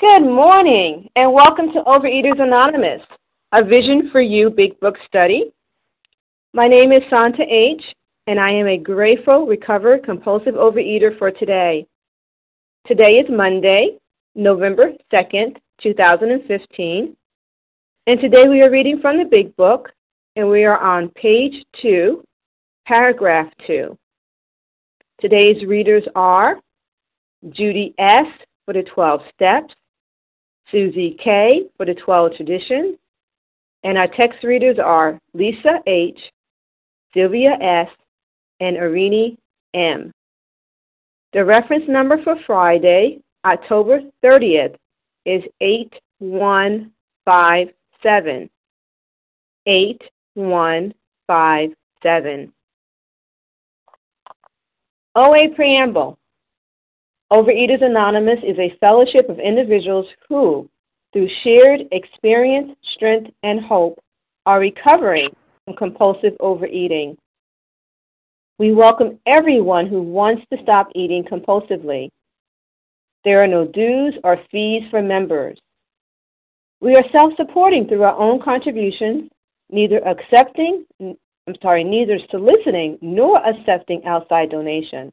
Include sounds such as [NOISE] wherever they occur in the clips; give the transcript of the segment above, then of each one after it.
Good morning, and welcome to Overeaters Anonymous, a Vision for You Big Book study. My name is Santa H., and I am a grateful, recovered, compulsive overeater for today. Today is Monday, November 2nd, 2015, and today we are reading from the Big Book, and we are on page 2, paragraph 2. Today's readers are Judy S. for the 12 steps, Susie K. for the 12 traditions, and our text readers are Lisa H., Sylvia S., and Irini M. The reference number for Friday, October 30th, is 8157. 8157. OA Preamble Overeaters Anonymous is a fellowship of individuals who, through shared experience, strength, and hope, are recovering from compulsive overeating. We welcome everyone who wants to stop eating compulsively. There are no dues or fees for members. We are self-supporting through our own contributions, neither accepting, I'm sorry, neither soliciting nor accepting outside donations.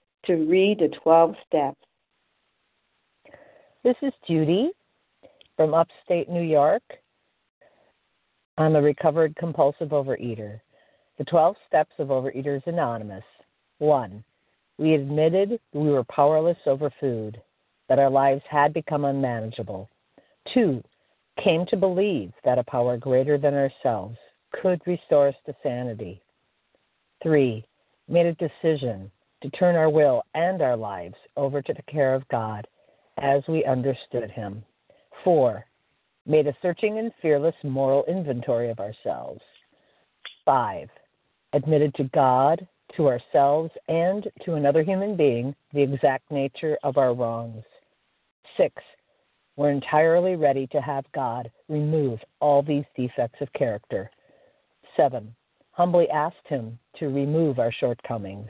to read the 12 steps. This is Judy from upstate New York. I'm a recovered compulsive overeater. The 12 steps of Overeaters Anonymous. 1. We admitted we were powerless over food, that our lives had become unmanageable. 2. Came to believe that a power greater than ourselves could restore us to sanity. 3. Made a decision to turn our will and our lives over to the care of God as we understood Him. 4. Made a searching and fearless moral inventory of ourselves. 5. Admitted to God, to ourselves, and to another human being the exact nature of our wrongs. 6. We're entirely ready to have God remove all these defects of character. 7. Humbly asked Him to remove our shortcomings.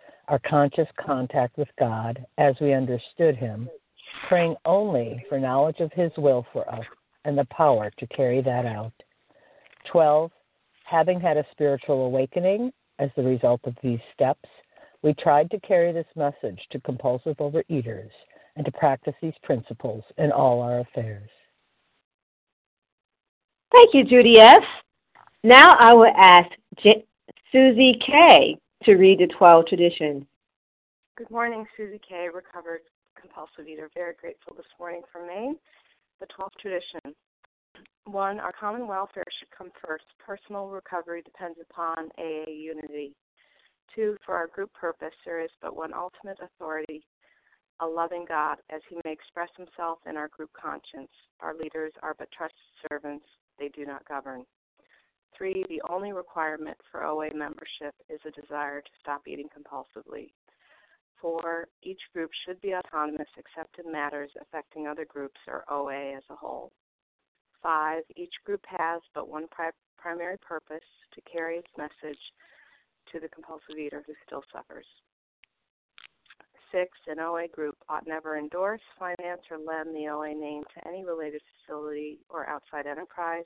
our conscious contact with God as we understood Him, praying only for knowledge of His will for us and the power to carry that out. 12. Having had a spiritual awakening as the result of these steps, we tried to carry this message to compulsive overeaters and to practice these principles in all our affairs. Thank you, Judy F. Now I will ask J- Susie K to read the 12 traditions. Good morning, Susie K., recovered compulsive eater. Very grateful this morning for Maine. The 12th tradition. One, our common welfare should come first. Personal recovery depends upon OA unity. Two, for our group purpose, there is but one ultimate authority, a loving God, as he may express himself in our group conscience. Our leaders are but trusted servants, they do not govern. Three, the only requirement for OA membership is a desire to stop eating compulsively. Four, each group should be autonomous except in matters affecting other groups or OA as a whole. Five, each group has but one pri- primary purpose to carry its message to the compulsive eater who still suffers. Six, an OA group ought never endorse, finance, or lend the OA name to any related facility or outside enterprise,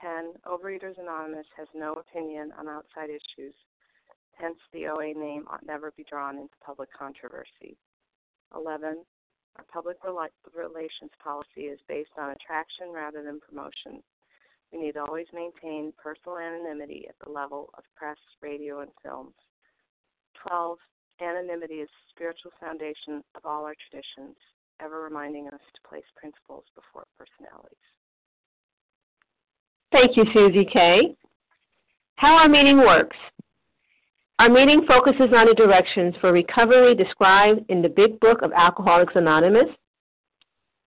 10. Overeaters Anonymous has no opinion on outside issues, hence the OA name ought never be drawn into public controversy. 11. Our public relations policy is based on attraction rather than promotion. We need to always maintain personal anonymity at the level of press, radio, and films. 12. Anonymity is the spiritual foundation of all our traditions, ever reminding us to place principles before personalities. Thank you, Susie K. How our meeting works. Our meeting focuses on the directions for recovery described in the Big Book of Alcoholics Anonymous.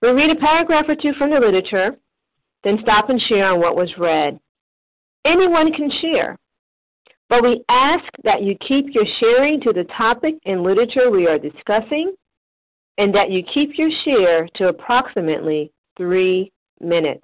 We read a paragraph or two from the literature, then stop and share on what was read. Anyone can share, but we ask that you keep your sharing to the topic and literature we are discussing and that you keep your share to approximately three minutes.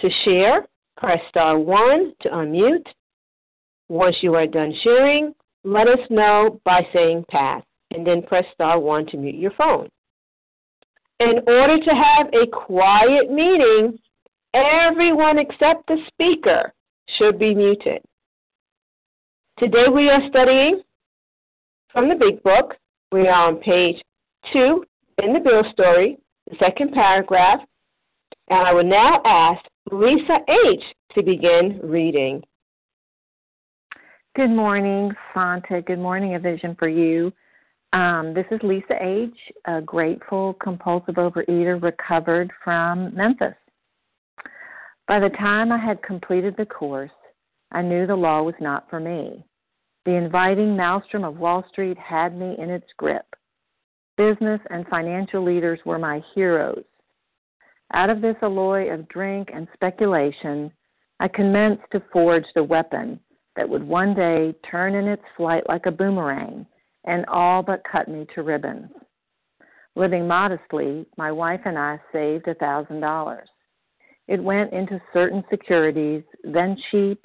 To share, press star 1 to unmute. Once you are done sharing, let us know by saying pass, and then press star 1 to mute your phone. In order to have a quiet meeting, everyone except the speaker should be muted. Today we are studying from the Big Book. We are on page 2 in the Bill story, the second paragraph, and I will now ask Lisa H. to begin reading. Good morning, Santa. Good morning, A Vision for You. Um, this is Lisa H., a grateful compulsive overeater recovered from Memphis. By the time I had completed the course, I knew the law was not for me. The inviting maelstrom of Wall Street had me in its grip. Business and financial leaders were my heroes. Out of this alloy of drink and speculation, I commenced to forge the weapon that would one day turn in its flight like a boomerang and all but cut me to ribbons. Living modestly, my wife and I saved a thousand dollars. It went into certain securities, then cheap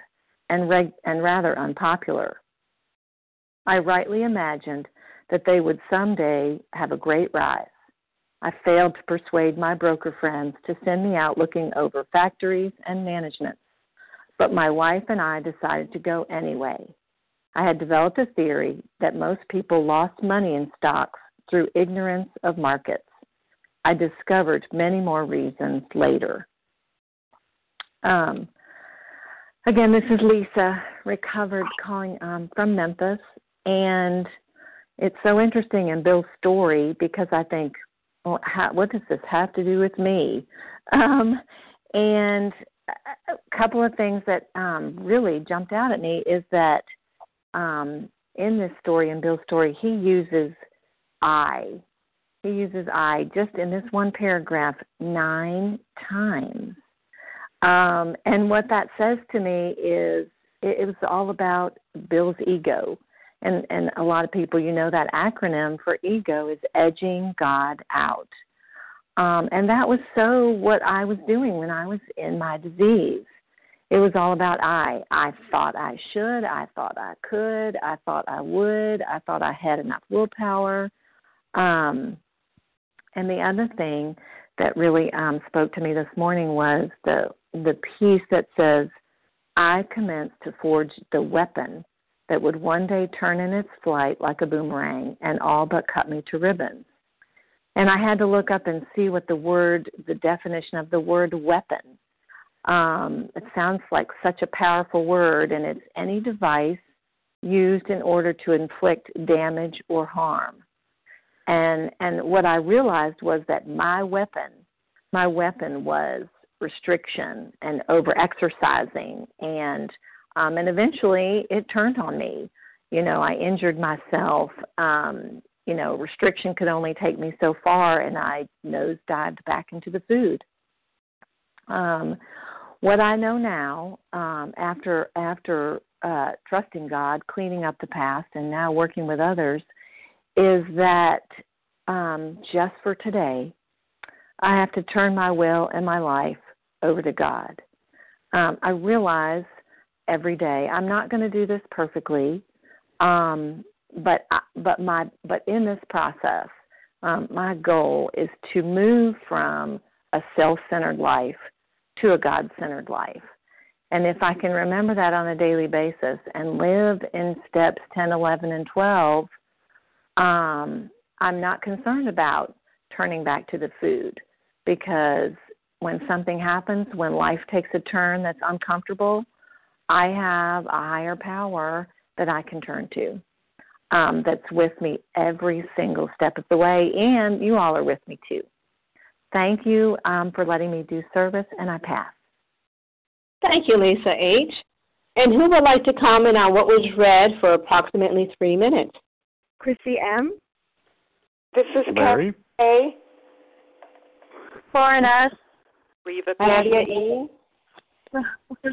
and, reg- and rather unpopular. I rightly imagined that they would someday have a great rise. I failed to persuade my broker friends to send me out looking over factories and managements, but my wife and I decided to go anyway. I had developed a theory that most people lost money in stocks through ignorance of markets. I discovered many more reasons later. Um, again, this is Lisa, recovered calling um, from Memphis, and it's so interesting in Bill's story because I think, well, how, what does this have to do with me? Um, and a couple of things that um, really jumped out at me is that um, in this story, in Bill's story, he uses I. He uses I just in this one paragraph nine times. Um, and what that says to me is it, it was all about Bill's ego. And, and a lot of people, you know, that acronym for ego is edging God out. Um, and that was so what I was doing when I was in my disease. It was all about I. I thought I should. I thought I could. I thought I would. I thought I had enough willpower. Um, and the other thing that really um, spoke to me this morning was the the piece that says, I commence to forge the weapon that would one day turn in its flight like a boomerang and all but cut me to ribbons. And I had to look up and see what the word, the definition of the word weapon. Um, it sounds like such a powerful word, and it's any device used in order to inflict damage or harm. And and what I realized was that my weapon, my weapon was restriction and over exercising and um, and eventually it turned on me. You know, I injured myself. Um, you know, restriction could only take me so far, and I nosedived back into the food. Um, what I know now, um, after after uh, trusting God, cleaning up the past, and now working with others, is that um, just for today, I have to turn my will and my life over to God. Um, I realize every day I'm not going to do this perfectly, um, but but my but in this process, um, my goal is to move from a self-centered life to a God-centered life. And if I can remember that on a daily basis and live in steps 10, 11, and 12, um, I'm not concerned about turning back to the food because when something happens, when life takes a turn that's uncomfortable, I have a higher power that I can turn to um, that's with me every single step of the way, and you all are with me too. Thank you um, for letting me do service, and I pass. Thank you, Lisa H. And who would like to comment on what was read for approximately three minutes? Chrissy M. This is Larry. A. Lauren S. Reva Nadia E. [LAUGHS]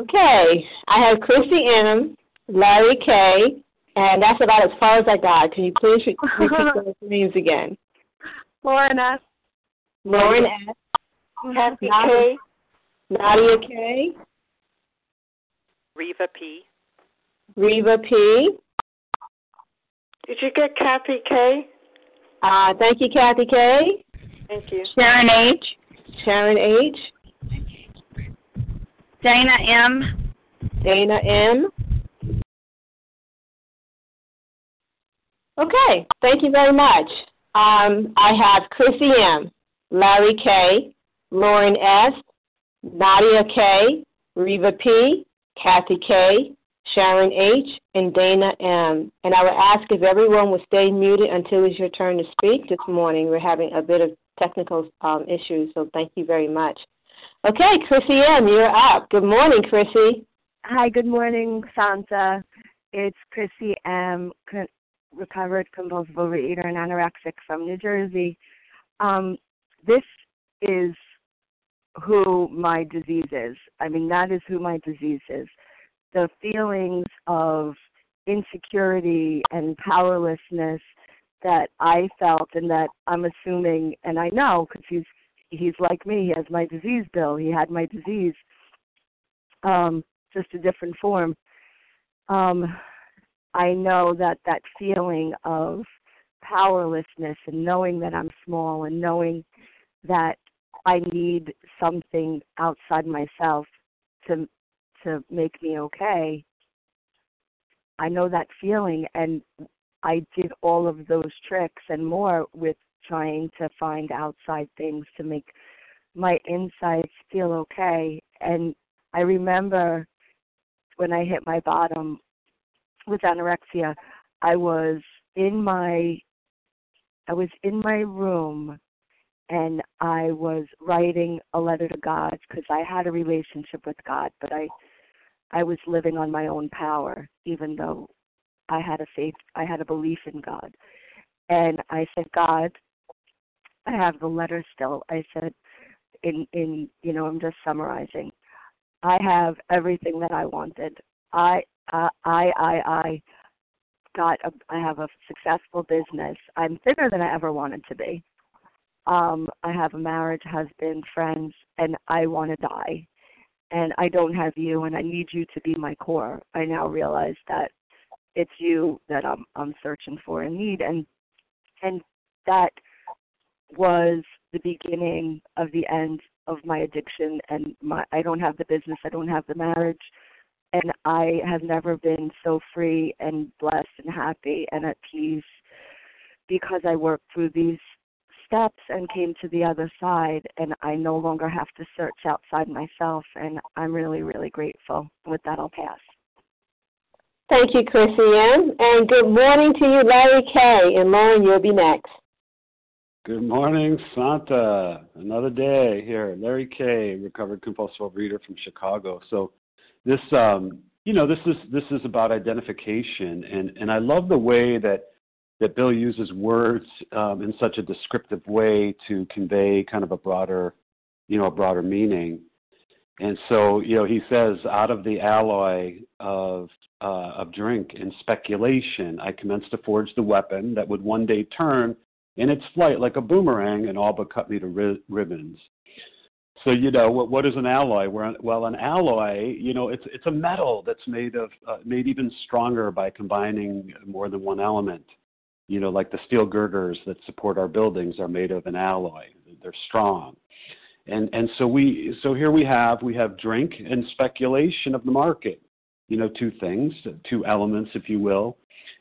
Okay, I have Chrissy M, Larry K, and that's about as far as I got. Can you please [LAUGHS] repeat those names again? Lauren S. Lauren S. Kathy Nadia, K. Nadia K. Reva P. Reva P. Did you get Kathy K? Uh, thank you, Kathy K. Thank you. Sharon H. Sharon H. Dana M. Dana M. Okay, thank you very much. Um, I have Chrissy M, Larry K, Lauren S, Nadia K, Reva P, Kathy K, Sharon H, and Dana M. And I would ask if everyone would stay muted until it's your turn to speak this morning. We're having a bit of technical um, issues, so thank you very much. Okay, Chrissy M, you're up. Good morning, Chrissy. Hi, good morning, Santa. It's Chrissy M, recovered compulsive overeater and anorexic from New Jersey. Um, this is who my disease is. I mean, that is who my disease is. The feelings of insecurity and powerlessness that I felt, and that I'm assuming, and I know because he's he's like me. He has my disease, Bill. He had my disease, um, just a different form. Um, I know that that feeling of powerlessness and knowing that I'm small and knowing that I need something outside myself to to make me okay. I know that feeling and I did all of those tricks and more with trying to find outside things to make my insides feel okay. And I remember when I hit my bottom with anorexia, I was in my I was in my room and I was writing a letter to God because I had a relationship with God, but I I was living on my own power even though I had a faith I had a belief in God. And I said, God, I have the letter still. I said in in you know, I'm just summarizing. I have everything that I wanted. I uh, I I I got a, I have a successful business. I'm thinner than I ever wanted to be. Um, I have a marriage, husband, friends, and I want to die. And I don't have you, and I need you to be my core. I now realize that it's you that I'm I'm searching for and need, and and that was the beginning of the end of my addiction and my I don't have the business, I don't have the marriage and I have never been so free and blessed and happy and at peace because I worked through these steps and came to the other side and I no longer have to search outside myself and I'm really, really grateful. With that I'll pass. Thank you, Chrissy Ann. And good morning to you, Larry K. And Lauren, you'll be next. Good morning, Santa. Another day here. Larry K., recovered compulsive overeater from Chicago. So this um you know, this is this is about identification and, and I love the way that that Bill uses words um, in such a descriptive way to convey kind of a broader, you know, a broader meaning. And so, you know, he says, out of the alloy of uh, of drink and speculation, I commenced to forge the weapon that would one day turn in its flight like a boomerang and all but cut me to ri- ribbons. So you know what? What is an alloy? Well, an alloy, you know, it's it's a metal that's made of uh, made even stronger by combining more than one element you know, like the steel girders that support our buildings are made of an alloy. They're strong. And and so we so here we have we have drink and speculation of the market. You know, two things, two elements, if you will.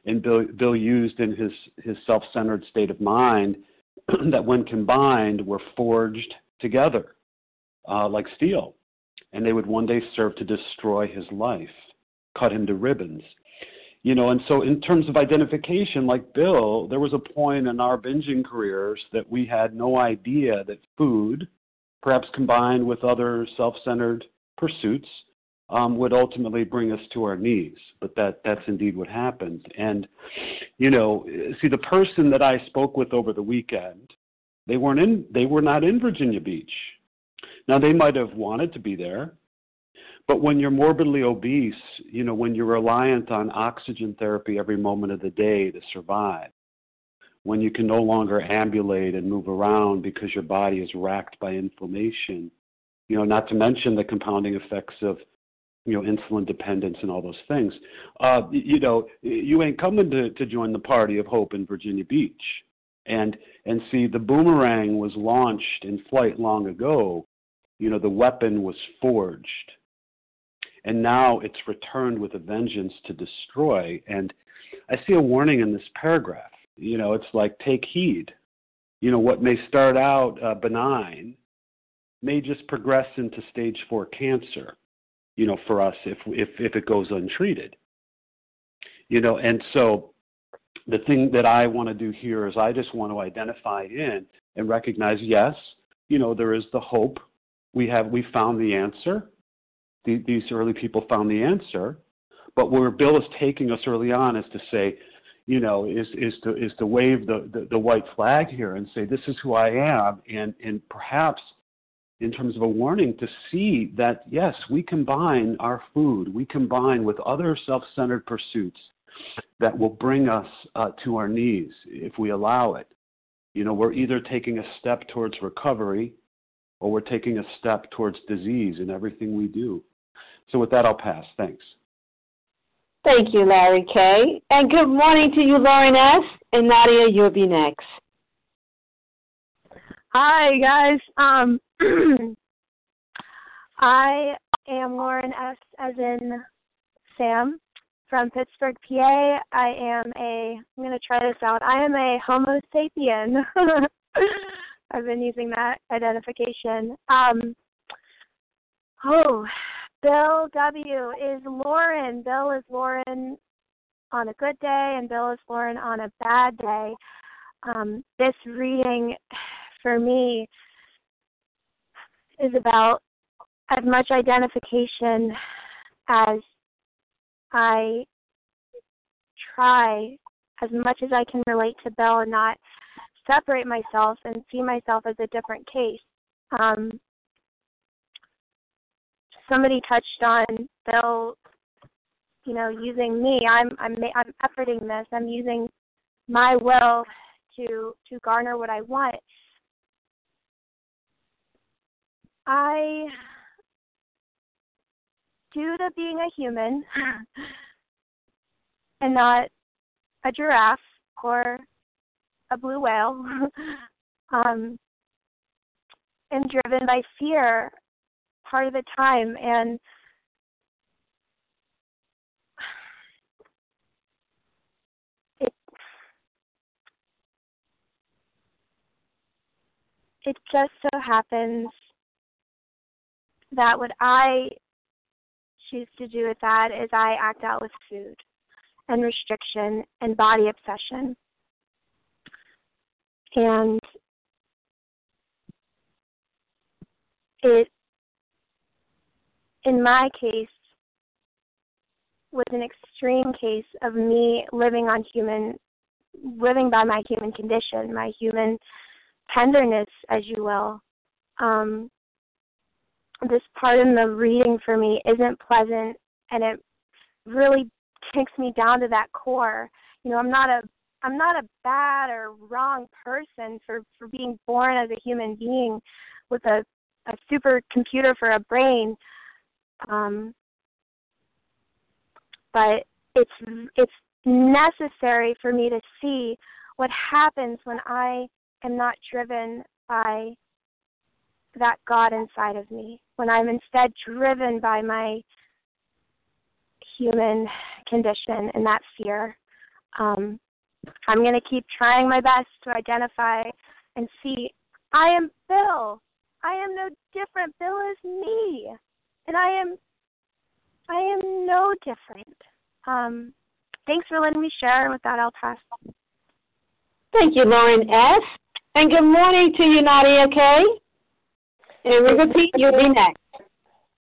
And Bill Bill used in his his self-centered state of mind [CLEARS THROAT] that when combined were forged together uh, like steel, and they would one day serve to destroy his life, cut him to ribbons. You know and so in terms of identification like bill there was a point in our binging careers that we had no idea that food perhaps combined with other self-centered pursuits um, would ultimately bring us to our knees. But that that's indeed what happened. And you know see the person that i spoke with over the weekend they weren't in they were not in virginia beach. Now they might have wanted to be there but when you're morbidly obese, you know, when you're reliant on oxygen therapy every moment of the day to survive, when you can no longer ambulate and move around because your body is racked by inflammation, you know, not to mention the compounding effects of, you know, insulin dependence and all those things, uh, you know, you ain't coming to, to join the party of hope in Virginia Beach. And and see, the boomerang was launched in flight long ago. You know, the weapon was forged and now it's returned with a vengeance to destroy. And I see a warning in this paragraph. You know, it's like take heed. You know, what may start out uh, benign may just progress into stage four cancer. You know, for us if if if it goes untreated. You know, and so the thing that I want to do here is I just want to identify in and recognize yes, you know, there is the hope. We have we found the answer the, these early people found the answer. But where Bill is taking us early on is to say, you know, is is to is to wave the, the, the white flag here and say this is who I am, and and perhaps in terms of a warning to see that yes, we combine our food, we combine with other self-centered pursuits that will bring us uh, to our knees if we allow it. You know, we're either taking a step towards recovery or we're taking a step towards disease in everything we do. So with that, I'll pass. Thanks. Thank you, Larry K. And good morning to you, Lauren S. And Nadia, you'll be next. Hi, guys. Um, [CLEARS THROAT] I am Lauren S. as in Sam from Pittsburgh, PA. I am a, I'm going to try this out. I am a Homo sapien. [LAUGHS] I've been using that identification. Um, oh, Bill W. is Lauren. Bill is Lauren on a good day, and Bill is Lauren on a bad day. Um, this reading [SIGHS] for me is about as much identification as I try, as much as I can relate to Bill and not separate myself and see myself as a different case. Um, somebody touched on Bill, you know, using me. I'm I'm I'm efforting this. I'm using my will to to garner what I want. I due to being a human [LAUGHS] and not a giraffe or a blue whale, [LAUGHS] um, am driven by fear part of the time and [SIGHS] it it just so happens that what I choose to do with that is I act out with food and restriction and body obsession. And it, in my case, was an extreme case of me living on human, living by my human condition, my human tenderness, as you will. Um, this part in the reading for me isn't pleasant, and it really takes me down to that core. You know, I'm not a I'm not a bad or wrong person for for being born as a human being with a a supercomputer for a brain. Um, but it's it's necessary for me to see what happens when I am not driven by that God inside of me, when I'm instead driven by my human condition and that fear. Um, I'm going to keep trying my best to identify and see I am Bill. I am no different. Bill is me. And I am I am no different. Um, thanks for letting me share and with that I'll pass. Thank you, Lauren S. And good morning to you, Nadia K. Reva P., you'll be next.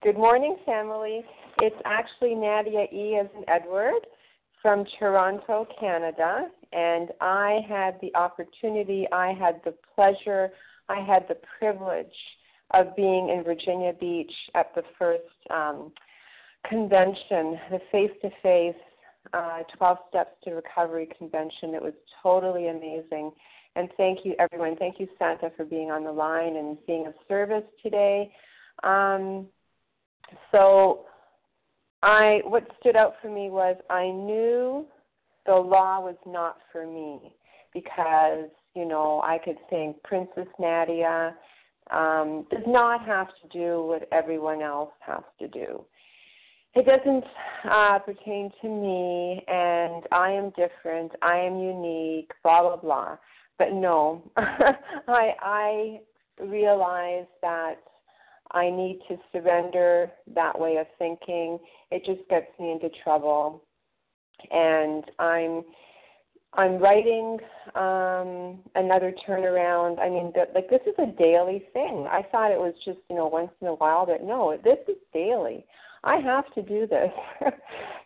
Good morning, family. It's actually Nadia E. as in Edward from Toronto, Canada, and I had the opportunity, I had the pleasure, I had the privilege of being in Virginia Beach at the first um, convention, the face to face 12 Steps to Recovery convention. It was totally amazing. And thank you, everyone. Thank you, Santa, for being on the line and being of service today. Um, so, I what stood out for me was I knew the law was not for me because you know I could think Princess Nadia um, does not have to do what everyone else has to do. It doesn't uh, pertain to me, and I am different. I am unique. Blah blah blah. But no, [LAUGHS] I I realize that I need to surrender that way of thinking. It just gets me into trouble. And I'm I'm writing um another turnaround. I mean, the, like this is a daily thing. I thought it was just you know once in a while, but no, this is daily. I have to do this [LAUGHS]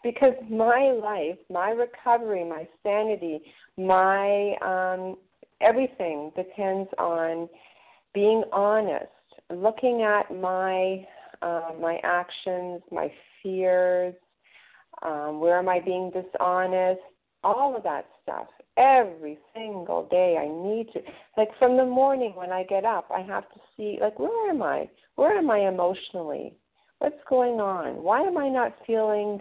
because my life, my recovery, my sanity, my um everything depends on being honest looking at my uh, my actions, my fears, um, where am I being dishonest, all of that stuff. Every single day, I need to like from the morning when I get up, I have to see like where am I? Where am I emotionally? What's going on? Why am I not feeling?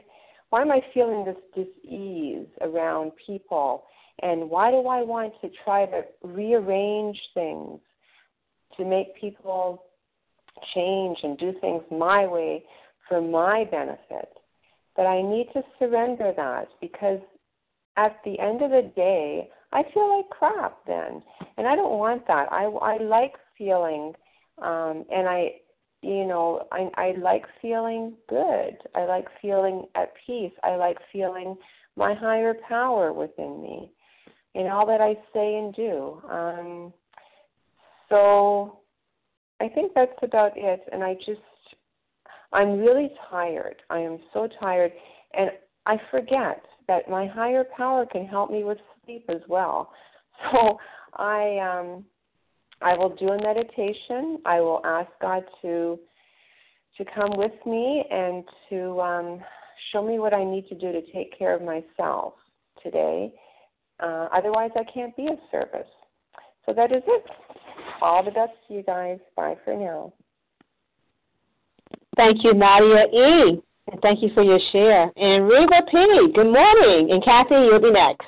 Why am I feeling this dis-ease around people? And why do I want to try to rearrange things to make people change and do things my way for my benefit. But I need to surrender that because at the end of the day, I feel like crap then, and I don't want that. I I like feeling, um, and I, you know, I I like feeling good. I like feeling at peace. I like feeling my higher power within me, in all that I say and do. Um, so I think that's about it. And I just, I'm really tired. I am so tired. And I forget that my higher power can help me with sleep as well. [LAUGHS] So I, um, I will do a meditation. I will ask God to to come with me and to um, show me what I need to do to take care of myself today. Uh, otherwise, I can't be of service. So that is it. All the best to you guys. Bye for now. Thank you, Nadia E. And thank you for your share. And Reva P. Good morning. And Kathy, you'll be next.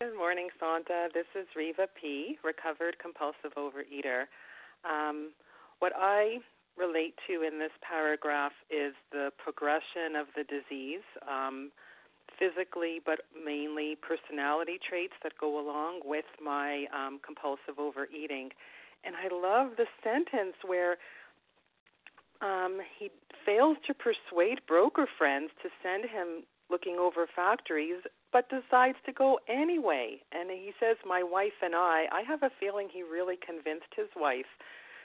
Good morning, Santa. This is Reva P., recovered compulsive overeater. Um, what I relate to in this paragraph is the progression of the disease, um, physically, but mainly personality traits that go along with my um, compulsive overeating. And I love the sentence where um, he fails to persuade broker friends to send him looking over factories, but decides to go anyway. And he says, My wife and I, I have a feeling he really convinced his wife,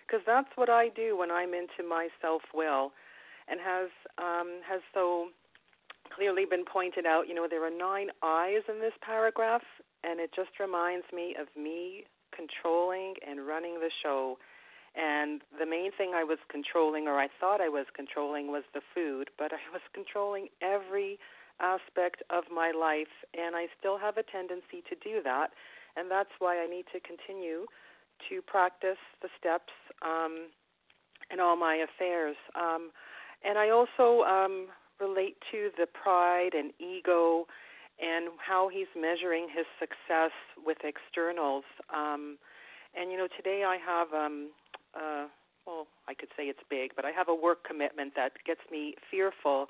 because that's what I do when I'm into my self will. And has um, has so clearly been pointed out, you know, there are nine I's in this paragraph, and it just reminds me of me controlling and running the show. And the main thing I was controlling, or I thought I was controlling, was the food, but I was controlling every aspect of my life, and I still have a tendency to do that. And that's why I need to continue to practice the steps um, in all my affairs. Um, and I also um, relate to the pride and ego and how he's measuring his success with externals. Um, and you know, today I have um, uh, well, I could say it's big, but I have a work commitment that gets me fearful.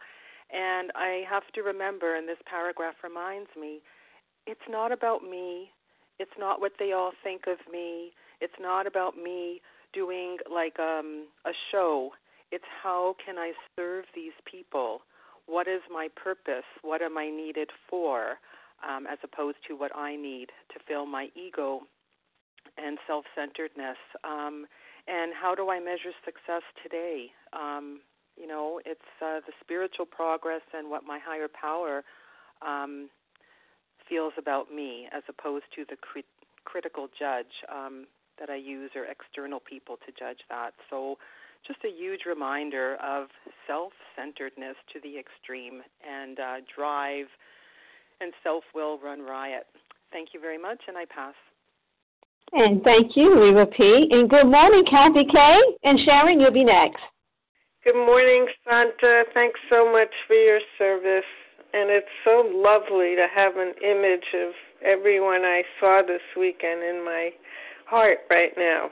And I have to remember, and this paragraph reminds me, it's not about me. It's not what they all think of me. It's not about me doing like um, a show. It's how can I serve these people? What is my purpose? What am I needed for? Um, as opposed to what I need to fill my ego and self centeredness. Um, and how do I measure success today? Um, you know, it's uh, the spiritual progress and what my higher power um, feels about me, as opposed to the crit- critical judge um, that I use or external people to judge that. So, just a huge reminder of self centeredness to the extreme and uh, drive and self will run riot. Thank you very much, and I pass. And thank you, Reva P. And good morning, Kathy K. And Sharon, you'll be next. Good morning, Santa. Thanks so much for your service. And it's so lovely to have an image of everyone I saw this weekend in my heart right now.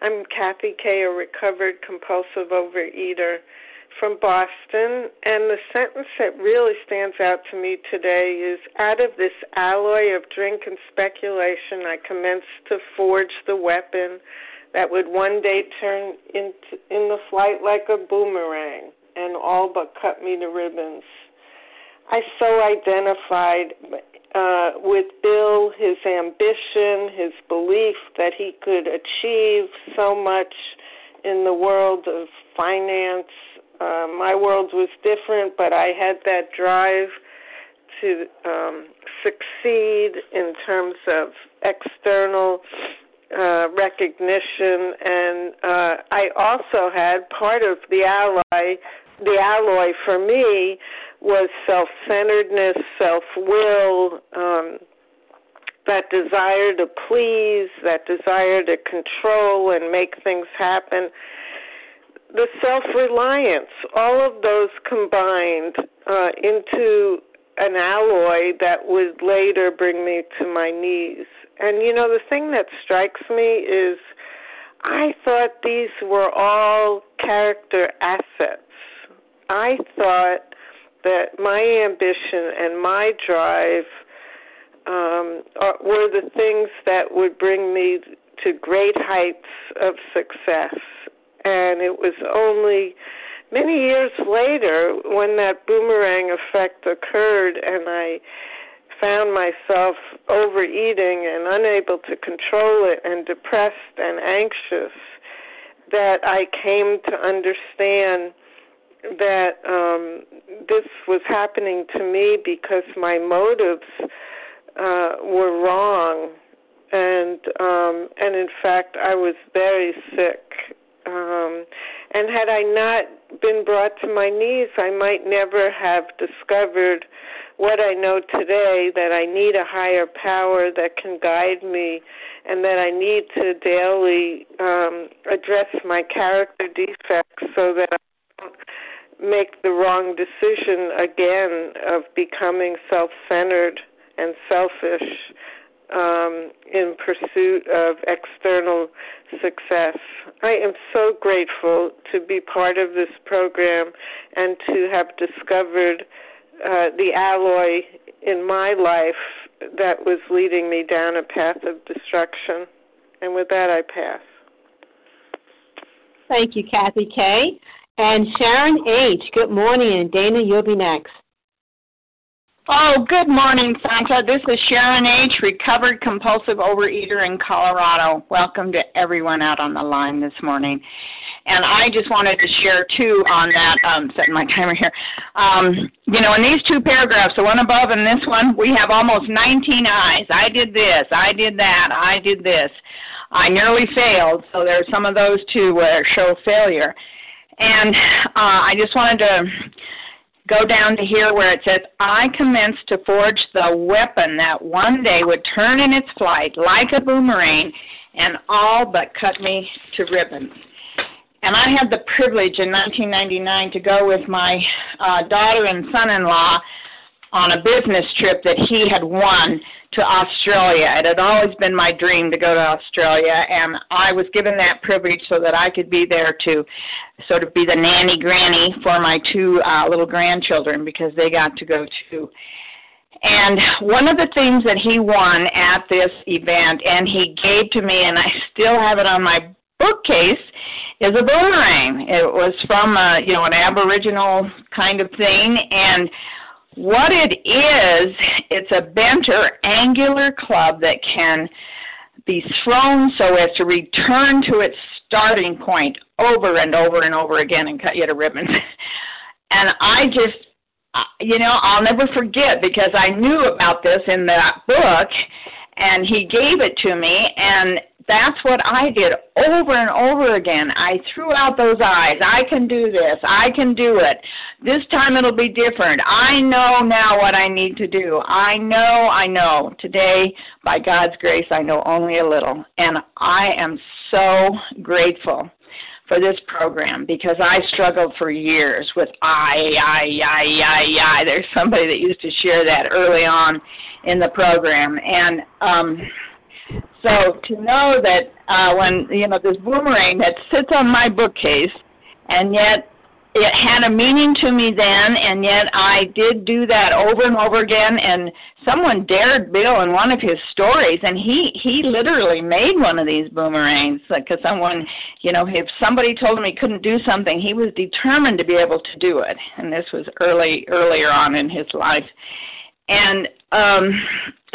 I'm Kathy K., a recovered compulsive overeater from Boston, and the sentence that really stands out to me today is Out of this alloy of drink and speculation, I commenced to forge the weapon that would one day turn into, in the flight like a boomerang and all but cut me to ribbons. I so identified uh, with Bill, his ambition, his belief that he could achieve so much in the world of finance uh, my world was different, but I had that drive to um, succeed in terms of external uh, recognition, and uh, I also had part of the ally. The alloy for me was self-centeredness, self-will, um, that desire to please, that desire to control and make things happen the self reliance, all of those combined uh, into an alloy that would later bring me to my knees. And you know, the thing that strikes me is I thought these were all character assets. I thought that my ambition and my drive um, were the things that would bring me to great heights of success. And it was only many years later when that boomerang effect occurred and I found myself overeating and unable to control it and depressed and anxious that I came to understand that um this was happening to me because my motives uh were wrong. And um and in fact I was very sick. Um, and had I not been brought to my knees, I might never have discovered what I know today that I need a higher power that can guide me and that I need to daily um, address my character defects so that I don't make the wrong decision again of becoming self centered and selfish um, in pursuit of external success. I am so grateful to be part of this program and to have discovered uh, the alloy in my life that was leading me down a path of destruction. And with that, I pass. Thank you, Kathy K. And Sharon H. Good morning, and Dana, you'll be next. Oh, good morning, Santa. This is Sharon H., recovered compulsive overeater in Colorado. Welcome to everyone out on the line this morning. And I just wanted to share too on that, um, setting my timer here. Um, you know, in these two paragraphs, the one above and this one, we have almost 19 I's. I did this, I did that, I did this. I nearly failed, so there's some of those too where show failure. And uh, I just wanted to go down to here where it says, I commenced to forge the weapon that one day would turn in its flight like a boomerang and all but cut me to ribbons. And I had the privilege in 1999 to go with my uh, daughter and son in law on a business trip that he had won to Australia. It had always been my dream to go to Australia, and I was given that privilege so that I could be there to sort of be the nanny granny for my two uh, little grandchildren because they got to go too. And one of the things that he won at this event, and he gave to me, and I still have it on my bookcase, is a boomerang. It was from a, you know an Aboriginal kind of thing, and what it is, it's a bent or angular club that can be thrown so as to return to its starting point over and over and over again and cut you to ribbons. [LAUGHS] and I just, you know, I'll never forget because I knew about this in that book and he gave it to me and that's what I did over and over again. I threw out those I's. I can do this. I can do it. This time it'll be different. I know now what I need to do. I know, I know. Today, by God's grace, I know only a little. And I am so grateful for this program because I struggled for years with I, I, I, I, I. There's somebody that used to share that early on in the program. And, um, so to know that uh, when you know this boomerang that sits on my bookcase, and yet it had a meaning to me then, and yet I did do that over and over again. And someone dared Bill in one of his stories, and he he literally made one of these boomerangs because someone, you know, if somebody told him he couldn't do something, he was determined to be able to do it. And this was early earlier on in his life, and um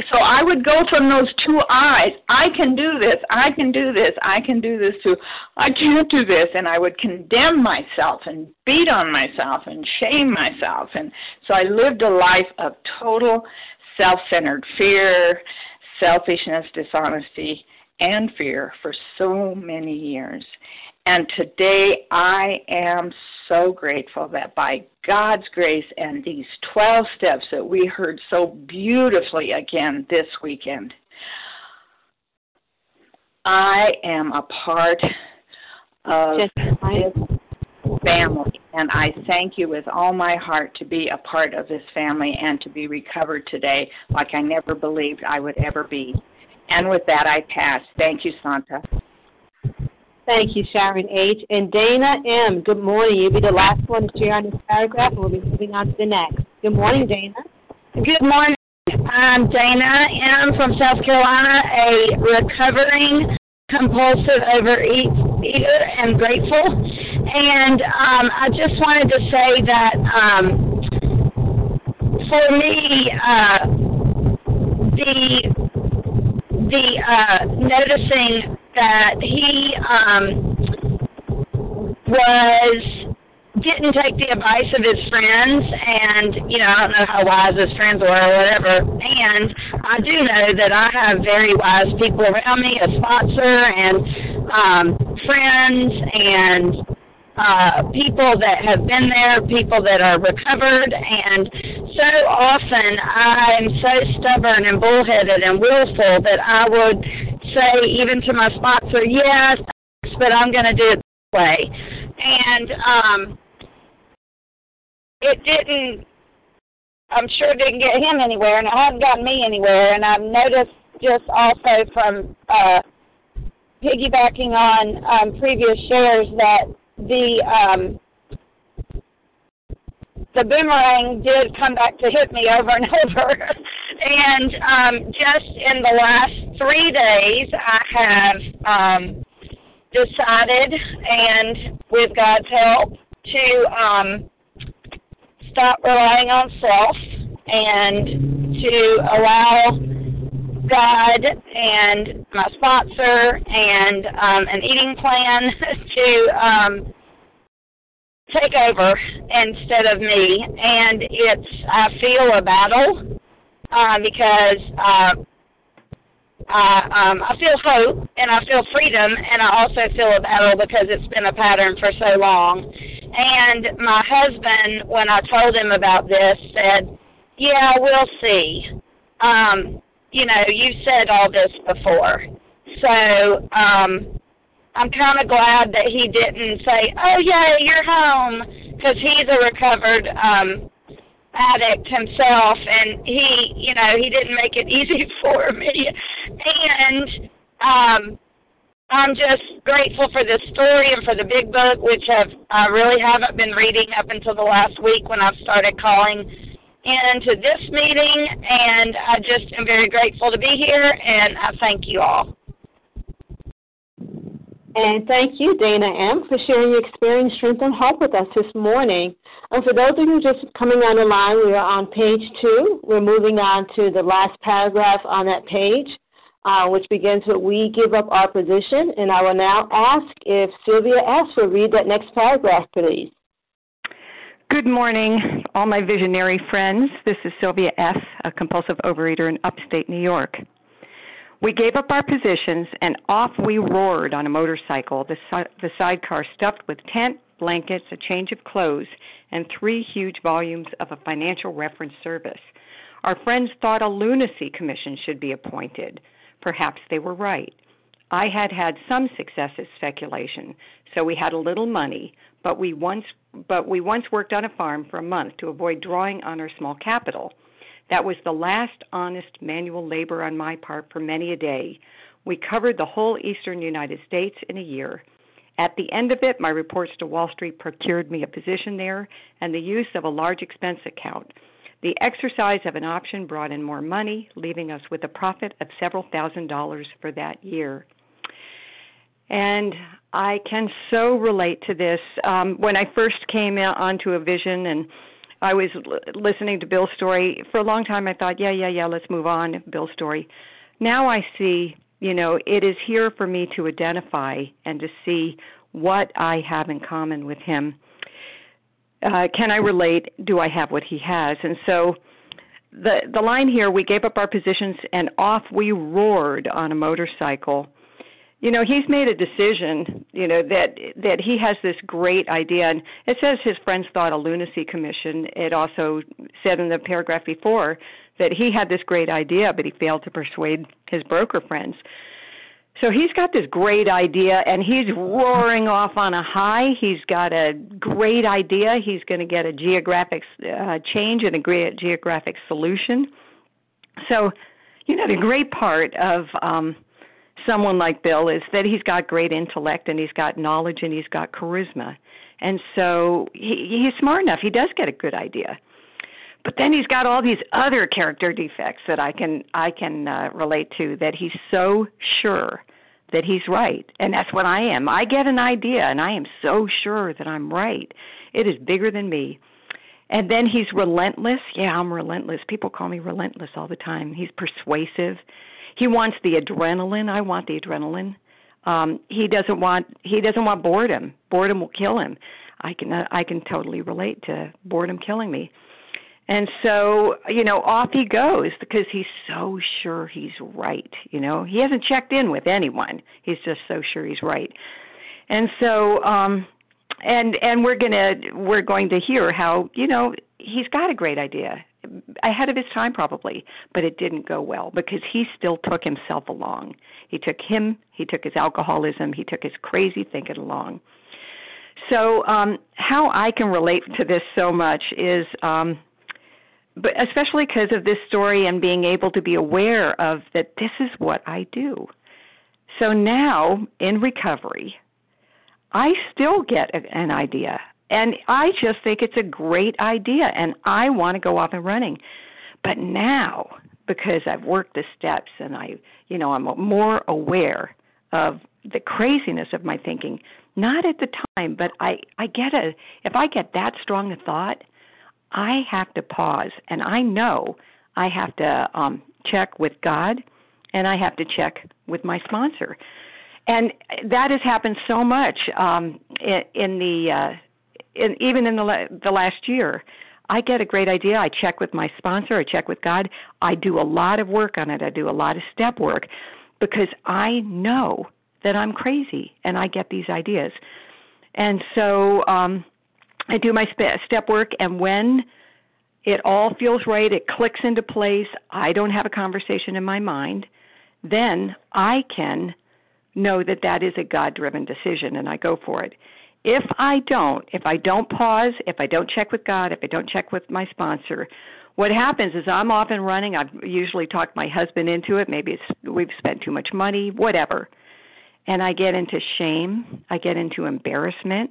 so I would go from those two I's. I can do this. I can do this. I can do this too. I can't do this. And I would condemn myself and beat on myself and shame myself. And so I lived a life of total self centered fear, selfishness, dishonesty, and fear for so many years. And today I am so grateful that by God's grace and these 12 steps that we heard so beautifully again this weekend, I am a part of this family. And I thank you with all my heart to be a part of this family and to be recovered today like I never believed I would ever be. And with that, I pass. Thank you, Santa. Thank you, Sharon H. And Dana M. Good morning. You'll be the last one to share on this paragraph, and we'll be moving on to the next. Good morning, Dana. Good morning. I'm Dana M. from South Carolina, a recovering compulsive overeater and grateful. And um, I just wanted to say that um, for me, uh, the the uh, noticing that he um, was didn't take the advice of his friends and you know I don't know how wise his friends were or whatever. And I do know that I have very wise people around me a sponsor and um friends and uh people that have been there people that are recovered. And so often I'm so stubborn and bullheaded and willful that I would say even to my sponsor, yes, but I'm going to do it this way. And um, it didn't, I'm sure it didn't get him anywhere, and it hadn't gotten me anywhere. And I've noticed just also from uh, piggybacking on um, previous shares that the um, the boomerang did come back to hit me over and [LAUGHS] over. And um, just in the last three days, I have um, decided, and with God's help, to um, stop relying on self and to allow God and my sponsor and um, an eating plan [LAUGHS] to um, take over instead of me. And it's I feel a battle uh, because uh, I um, I feel hope and I feel freedom, and I also feel a battle because it's been a pattern for so long. And my husband, when I told him about this, said, "Yeah, we'll see." Um, you know, you've said all this before. So um, I'm kind of glad that he didn't say, "Oh yeah, you're home," because he's a recovered um, addict himself, and he, you know, he didn't make it [LAUGHS] easy for me. And um, I'm just grateful for this story and for the big book, which have I really haven't been reading up until the last week when I've started calling into this meeting, and I just am very grateful to be here, and I thank you all. And thank you, Dana M., for sharing your experience, strength, and hope with us this morning. And for those of you just coming on the line, we are on page two. We're moving on to the last paragraph on that page, uh, which begins with We give up our position. And I will now ask if Sylvia S. will read that next paragraph, please. Good morning, all my visionary friends. This is Sylvia F., a compulsive overeater in upstate New York. We gave up our positions and off we roared on a motorcycle, the, the sidecar stuffed with tent, blankets, a change of clothes, and three huge volumes of a financial reference service. Our friends thought a lunacy commission should be appointed. Perhaps they were right. I had had some success at speculation, so we had a little money, but we once but we once worked on a farm for a month to avoid drawing on our small capital. That was the last honest manual labor on my part for many a day. We covered the whole eastern United States in a year. At the end of it, my reports to Wall Street procured me a position there and the use of a large expense account. The exercise of an option brought in more money, leaving us with a profit of several thousand dollars for that year. And I can so relate to this. Um, when I first came onto a vision and I was l- listening to Bill's story, for a long time I thought, yeah, yeah, yeah, let's move on, Bill's story. Now I see, you know, it is here for me to identify and to see what I have in common with him. Uh, can I relate? Do I have what he has? And so the the line here, we gave up our positions and off we roared on a motorcycle you know he's made a decision you know that that he has this great idea. And it says his friends thought a lunacy commission. It also said in the paragraph before that he had this great idea but he failed to persuade his broker friends. So he's got this great idea and he's roaring off on a high. He's got a great idea. He's going to get a geographic uh, change and a great geographic solution. So you know the great part of um someone like Bill is that he's got great intellect and he's got knowledge and he's got charisma. And so he, he's smart enough. He does get a good idea. But then he's got all these other character defects that I can I can uh, relate to that he's so sure that he's right. And that's what I am. I get an idea and I am so sure that I'm right. It is bigger than me. And then he's relentless. Yeah, I'm relentless. People call me relentless all the time. He's persuasive he wants the adrenaline. I want the adrenaline. Um, he doesn't want he doesn't want boredom. Boredom will kill him. I can I can totally relate to boredom killing me. And so, you know, off he goes because he's so sure he's right. You know, he hasn't checked in with anyone. He's just so sure he's right. And so, um, and and we're gonna we're going to hear how you know he's got a great idea ahead of his time probably, but it didn't go well because he still took himself along. He took him, he took his alcoholism, he took his crazy thinking along. So, um, how I can relate to this so much is um, but especially because of this story and being able to be aware of that this is what I do. So now in recovery, I still get a, an idea. And I just think it's a great idea and I want to go off and running. But now, because I've worked the steps and I, you know, I'm more aware of the craziness of my thinking, not at the time, but I I get a if I get that strong a thought, I have to pause and I know I have to um check with God and I have to check with my sponsor. And that has happened so much um in, in the uh in even in the la- the last year. I get a great idea. I check with my sponsor. I check with God. I do a lot of work on it. I do a lot of step work because I know that I'm crazy and I get these ideas. And so um, I do my step work, and when it all feels right, it clicks into place, I don't have a conversation in my mind, then I can know that that is a God driven decision and I go for it. If I don't, if I don't pause, if I don't check with God, if I don't check with my sponsor, what happens is I'm off and running. I've usually talked my husband into it. Maybe it's we've spent too much money, whatever. And I get into shame, I get into embarrassment,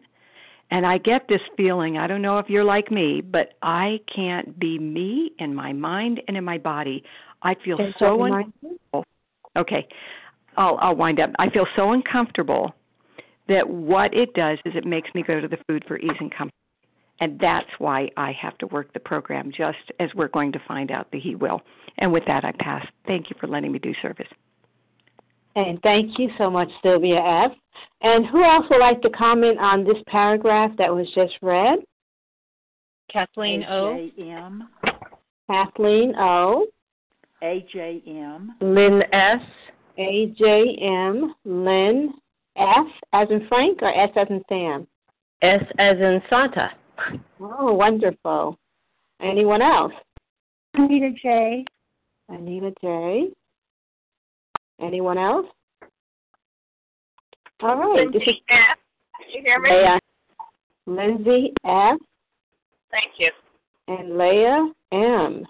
and I get this feeling, I don't know if you're like me, but I can't be me in my mind and in my body. I feel so uncomfortable. Okay. I'll I'll wind up. I feel so uncomfortable that what it does is it makes me go to the food for ease and comfort. And that's why I have to work the program, just as we're going to find out that he will. And with that, I pass. Thank you for letting me do service. And thank you so much, Sylvia F. And who else would like to comment on this paragraph that was just read? Kathleen O. M. Kathleen O. AJM. Lynn S. AJM. Lynn F as in Frank or S as in Sam? S as in Santa. Oh, wonderful. Anyone else? Anita J. Anita J. Anyone else? All right. Lindsay this is F. Did you hear me? Leah. Lindsay F. Thank you. and Leah M.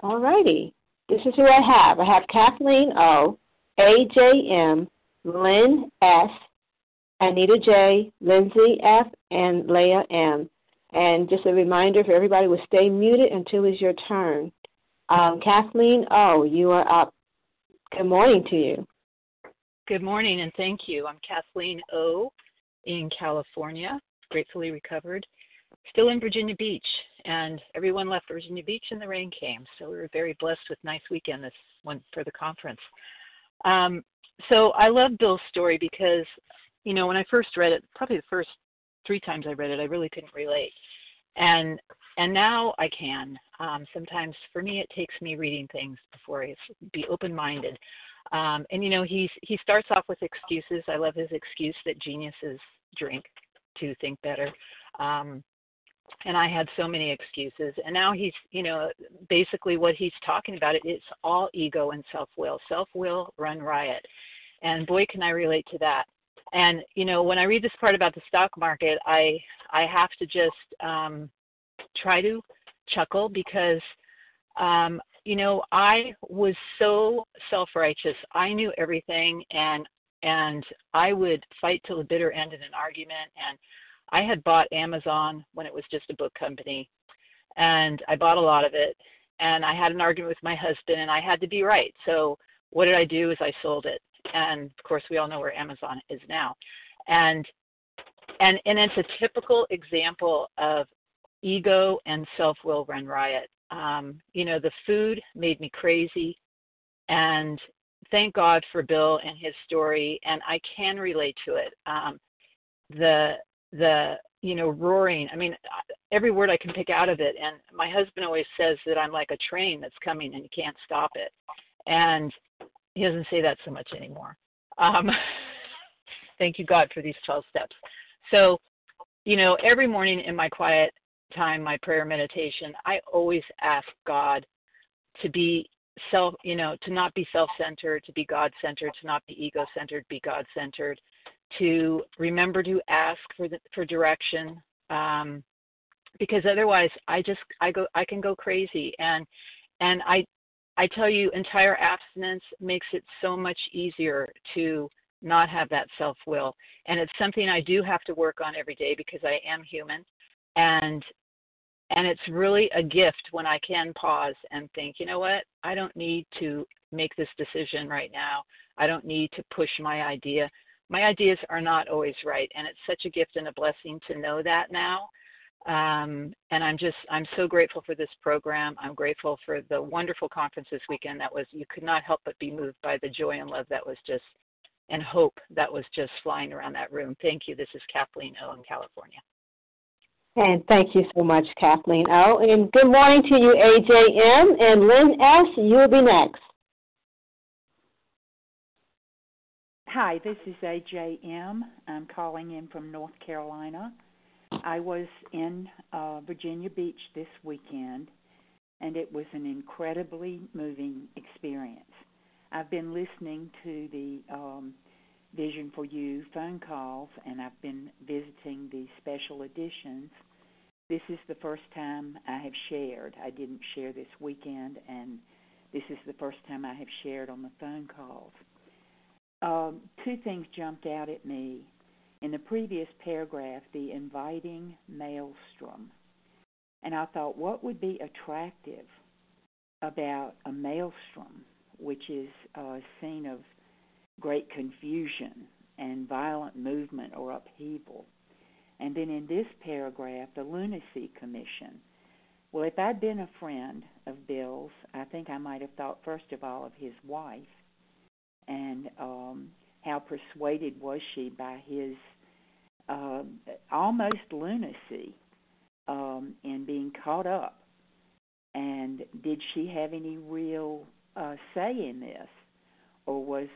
All righty. This is who I have. I have Kathleen O, AJ M, Lynn S, Anita J, Lindsay F, and Leah M. And just a reminder for everybody will stay muted until it's your turn. Um, Kathleen O, you are up. Good morning to you. Good morning and thank you. I'm Kathleen O in California, gratefully recovered, still in Virginia Beach, and everyone left Virginia Beach and the rain came. So we were very blessed with nice weekend this one for the conference. Um, so I love Bill's story because, you know, when I first read it, probably the first three times I read it, I really couldn't relate, and and now I can. Um, sometimes for me, it takes me reading things before I be open-minded. Um, and you know, he's he starts off with excuses. I love his excuse that geniuses drink to think better. Um, and I had so many excuses. And now he's, you know, basically what he's talking about it, it's all ego and self-will. Self-will run riot. And boy, can I relate to that. And you know, when I read this part about the stock market, I I have to just um, try to chuckle because um, you know I was so self-righteous. I knew everything, and and I would fight till the bitter end in an argument. And I had bought Amazon when it was just a book company, and I bought a lot of it. And I had an argument with my husband, and I had to be right. So what did I do? Is I sold it and of course we all know where Amazon is now. And and and it's a typical example of ego and self-will run riot. Um, you know, the food made me crazy, and thank God for Bill and his story, and I can relate to it. Um, the the you know roaring. I mean, every word I can pick out of it. And my husband always says that I'm like a train that's coming and you can't stop it. And he doesn't say that so much anymore. Um, [LAUGHS] thank you, God, for these 12 steps. So, you know, every morning in my quiet time, my prayer meditation, I always ask God to be self, you know, to not be self centered, to be God centered, to not be ego centered, be God centered, to remember to ask for the, for direction, um, because otherwise I just I go I can go crazy and and I I tell you entire abstinence makes it so much easier to not have that self will and it's something I do have to work on every day because I am human and and it's really a gift when I can pause and think, you know what? I don't need to make this decision right now. I don't need to push my idea. My ideas are not always right. And it's such a gift and a blessing to know that now. Um, and I'm just, I'm so grateful for this program. I'm grateful for the wonderful conference this weekend. That was, you could not help but be moved by the joy and love that was just, and hope that was just flying around that room. Thank you. This is Kathleen O in California. And thank you so much, Kathleen O. And good morning to you, AJM. And Lynn S., you'll be next. Hi, this is AJM. I'm calling in from North Carolina. I was in uh, Virginia Beach this weekend, and it was an incredibly moving experience. I've been listening to the um, Vision for You phone calls, and I've been visiting the special editions. This is the first time I have shared. I didn't share this weekend, and this is the first time I have shared on the phone calls. Um, two things jumped out at me. In the previous paragraph, the inviting maelstrom. And I thought, what would be attractive about a maelstrom, which is a scene of great confusion and violent movement or upheaval? And then in this paragraph, the Lunacy Commission. Well, if I'd been a friend of Bill's, I think I might have thought first of all of his wife and um, how persuaded was she by his uh, almost lunacy um, in being caught up? And did she have any real uh, say in this? Or was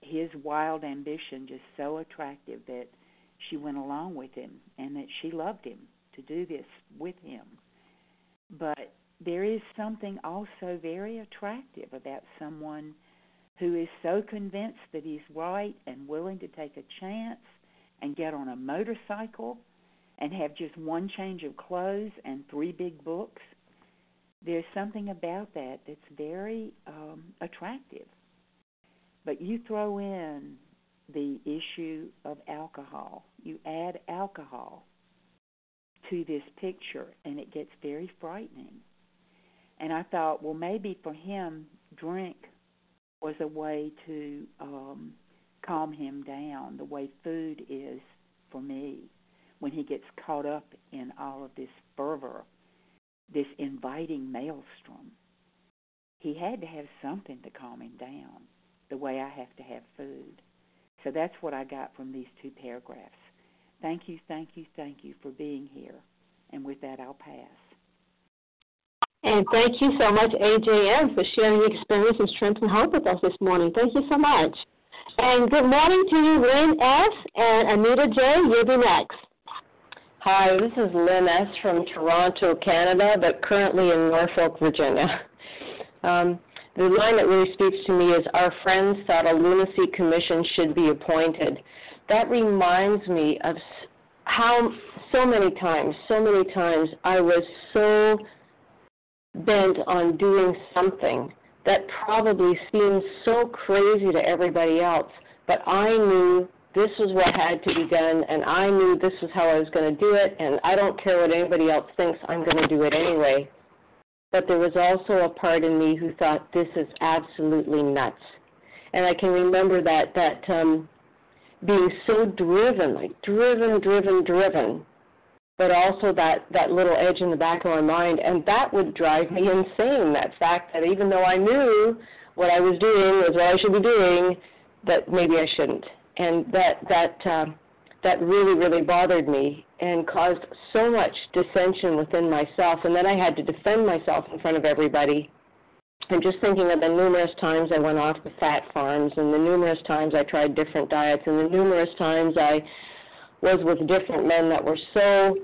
his wild ambition just so attractive that she went along with him and that she loved him to do this with him? But there is something also very attractive about someone who is so convinced that he's right and willing to take a chance and get on a motorcycle and have just one change of clothes and three big books, there's something about that that's very um, attractive. But you throw in the issue of alcohol, you add alcohol to this picture, and it gets very frightening. And I thought, well, maybe for him, drink was a way to um, calm him down, the way food is for me when he gets caught up in all of this fervor, this inviting maelstrom. He had to have something to calm him down, the way I have to have food. So that's what I got from these two paragraphs. Thank you, thank you, thank you for being here. And with that, I'll pass. And thank you so much, AJM, for sharing your experience and strength and hope with us this morning. Thank you so much. And good morning to you, Lynn S. and Anita J. You'll be next. Hi, this is Lynn S. from Toronto, Canada, but currently in Norfolk, Virginia. [LAUGHS] Um, the line that really speaks to me is Our friends thought a lunacy commission should be appointed. That reminds me of how so many times, so many times I was so bent on doing something that probably seems so crazy to everybody else, but I knew this was what had to be done, and I knew this was how I was going to do it, and I don't care what anybody else thinks, I'm going to do it anyway. But there was also a part in me who thought this is absolutely nuts, and I can remember that that um, being so driven, like driven, driven, driven but also that that little edge in the back of my mind, and that would drive me insane. That fact that even though I knew what I was doing was what I should be doing, that maybe I shouldn't, and that that uh, that really really bothered me and caused so much dissension within myself, and then I had to defend myself in front of everybody. And just thinking of the numerous times I went off the fat farms, and the numerous times I tried different diets, and the numerous times I was with different men that were so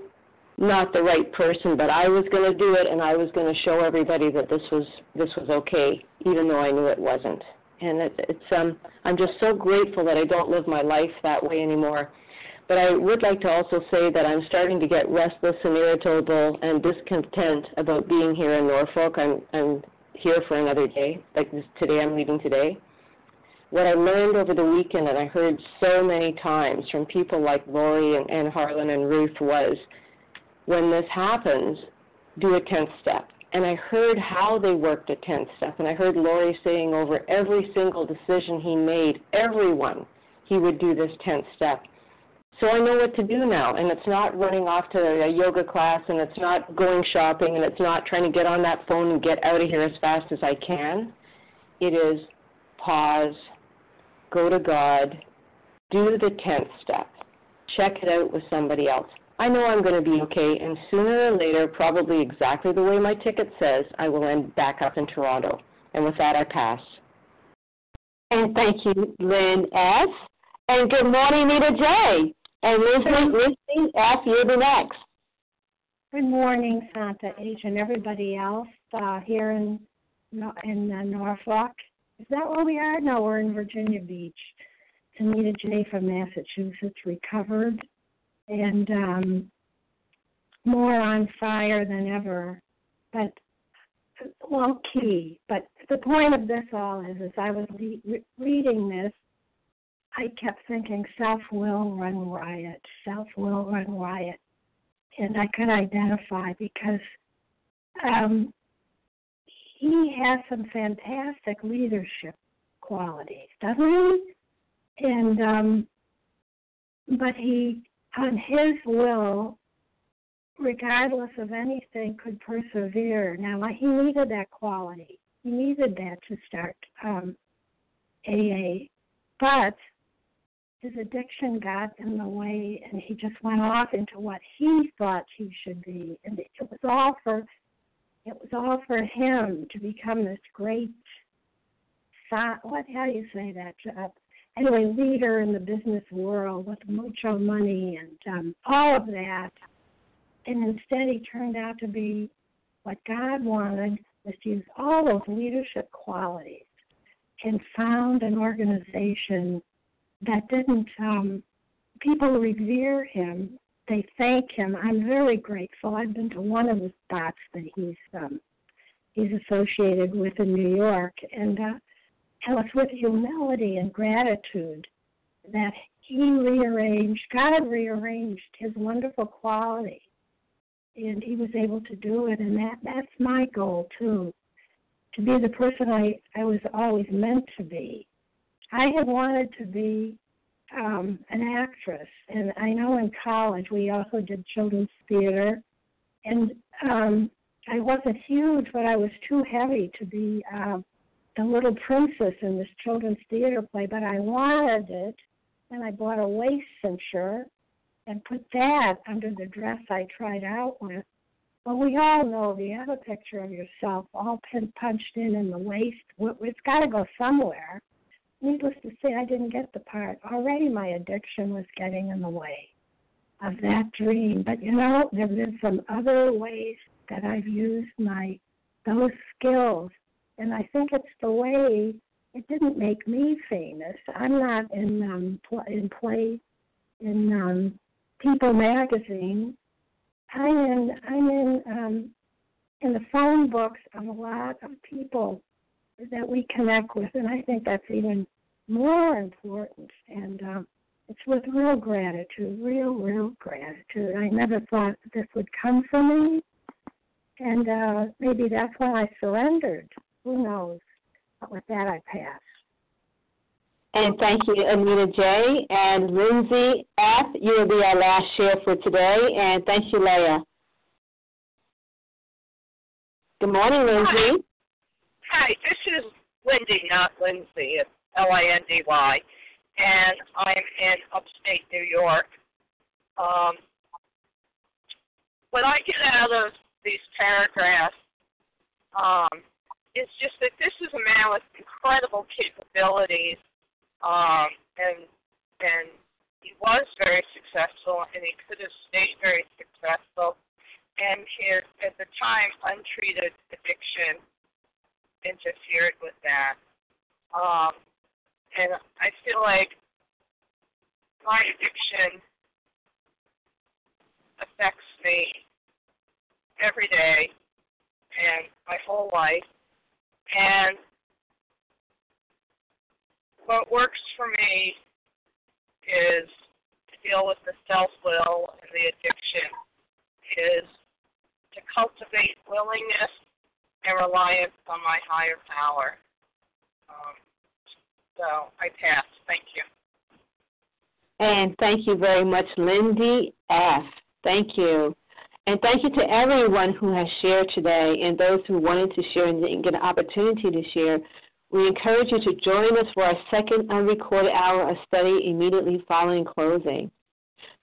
not the right person, but I was going to do it, and I was going to show everybody that this was this was okay, even though I knew it wasn't. And it, it's um, I'm just so grateful that I don't live my life that way anymore. But I would like to also say that I'm starting to get restless and irritable and discontent about being here in Norfolk. I'm I'm here for another day. Like this, today, I'm leaving today. What I learned over the weekend, and I heard so many times from people like Lori and, and Harlan and Ruth, was when this happens, do a 10th step. And I heard how they worked a 10th step. And I heard Lori saying over every single decision he made, everyone, he would do this 10th step. So I know what to do now, and it's not running off to a yoga class, and it's not going shopping, and it's not trying to get on that phone and get out of here as fast as I can. It is pause, go to God, do the 10th step, check it out with somebody else. I know I'm going to be okay, and sooner or later, probably exactly the way my ticket says, I will end back up in Toronto. And with that, I pass. And thank you, Lynn S. And good morning, Nita J. And Lizzie, Lizzie F., you're the next. Good morning, Santa H. and everybody else uh, here in in uh, Norfolk. Is that where we are? No, we're in Virginia Beach. It's Anita J. from Massachusetts, recovered and um, more on fire than ever. But well, key. But the point of this all is, as I was re- reading this, I kept thinking self will run riot, self will run riot. And I could identify because um, he has some fantastic leadership qualities, doesn't he? And um, but he, on his will, regardless of anything, could persevere. Now he needed that quality. He needed that to start um, AA, but his addiction got in the way and he just went off into what he thought he should be and it was all for it was all for him to become this great what how do you say that uh, anyway leader in the business world with mucho money and um all of that. And instead he turned out to be what god wanted was to use all those leadership qualities and found an organization that didn't um people revere him they thank him. I'm very grateful. I've been to one of the spots that he's um he's associated with in new york and uh and it's with humility and gratitude that he rearranged god rearranged his wonderful quality and he was able to do it and that that's my goal too to be the person i i was always meant to be. I had wanted to be um, an actress, and I know in college we also did children's theater, and um, I wasn't huge, but I was too heavy to be uh, the little princess in this children's theater play. But I wanted it, and I bought a waist cincher and put that under the dress I tried out with. Well, we all know if you have a picture of yourself all pin punched in in the waist, it's got to go somewhere needless to say, I didn't get the part. Already my addiction was getting in the way of that dream. But you know, there have been some other ways that I've used my those skills, and I think it's the way it didn't make me famous. I'm not in um pl- in play in um People magazine. I'm in I'm in um in the phone books of a lot of people that we connect with, and I think that's even more important. And um, it's with real gratitude, real, real gratitude. I never thought this would come from me, and uh, maybe that's why I surrendered. Who knows? But with that, I pass. And thank you, Anita J. And Lindsay F., you will be our last share for today. And thank you, Leah. Good morning, Lindsay. Hi, this is Lindy, not Lindsay. It's L I N D Y, and I'm in upstate New York. Um, what I get out of these paragraphs um, is just that this is a man with incredible capabilities, um, and and he was very successful, and he could have stayed very successful. And his, at the time, untreated addiction interfered with that. Um, and I feel like my addiction affects me every day and my whole life. And what works for me is to deal with the self will and the addiction, is to cultivate willingness and reliance on my higher power. Um, so I pass. Thank you. And thank you very much, Lindy F. Thank you. And thank you to everyone who has shared today and those who wanted to share and didn't get an opportunity to share. We encourage you to join us for our second unrecorded hour of study immediately following closing.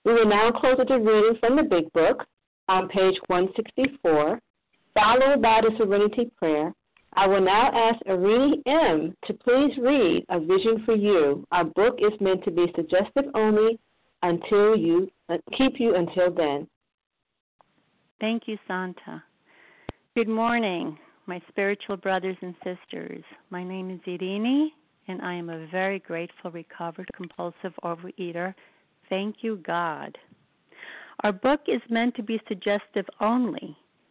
We will now close with a reading from the Big Book on page 164, followed by the Serenity Prayer. I will now ask Arini M. to please read A Vision for You. Our book is meant to be suggestive only until you uh, keep you until then. Thank you, Santa. Good morning, my spiritual brothers and sisters. My name is Irini, and I am a very grateful, recovered, compulsive overeater. Thank you, God. Our book is meant to be suggestive only.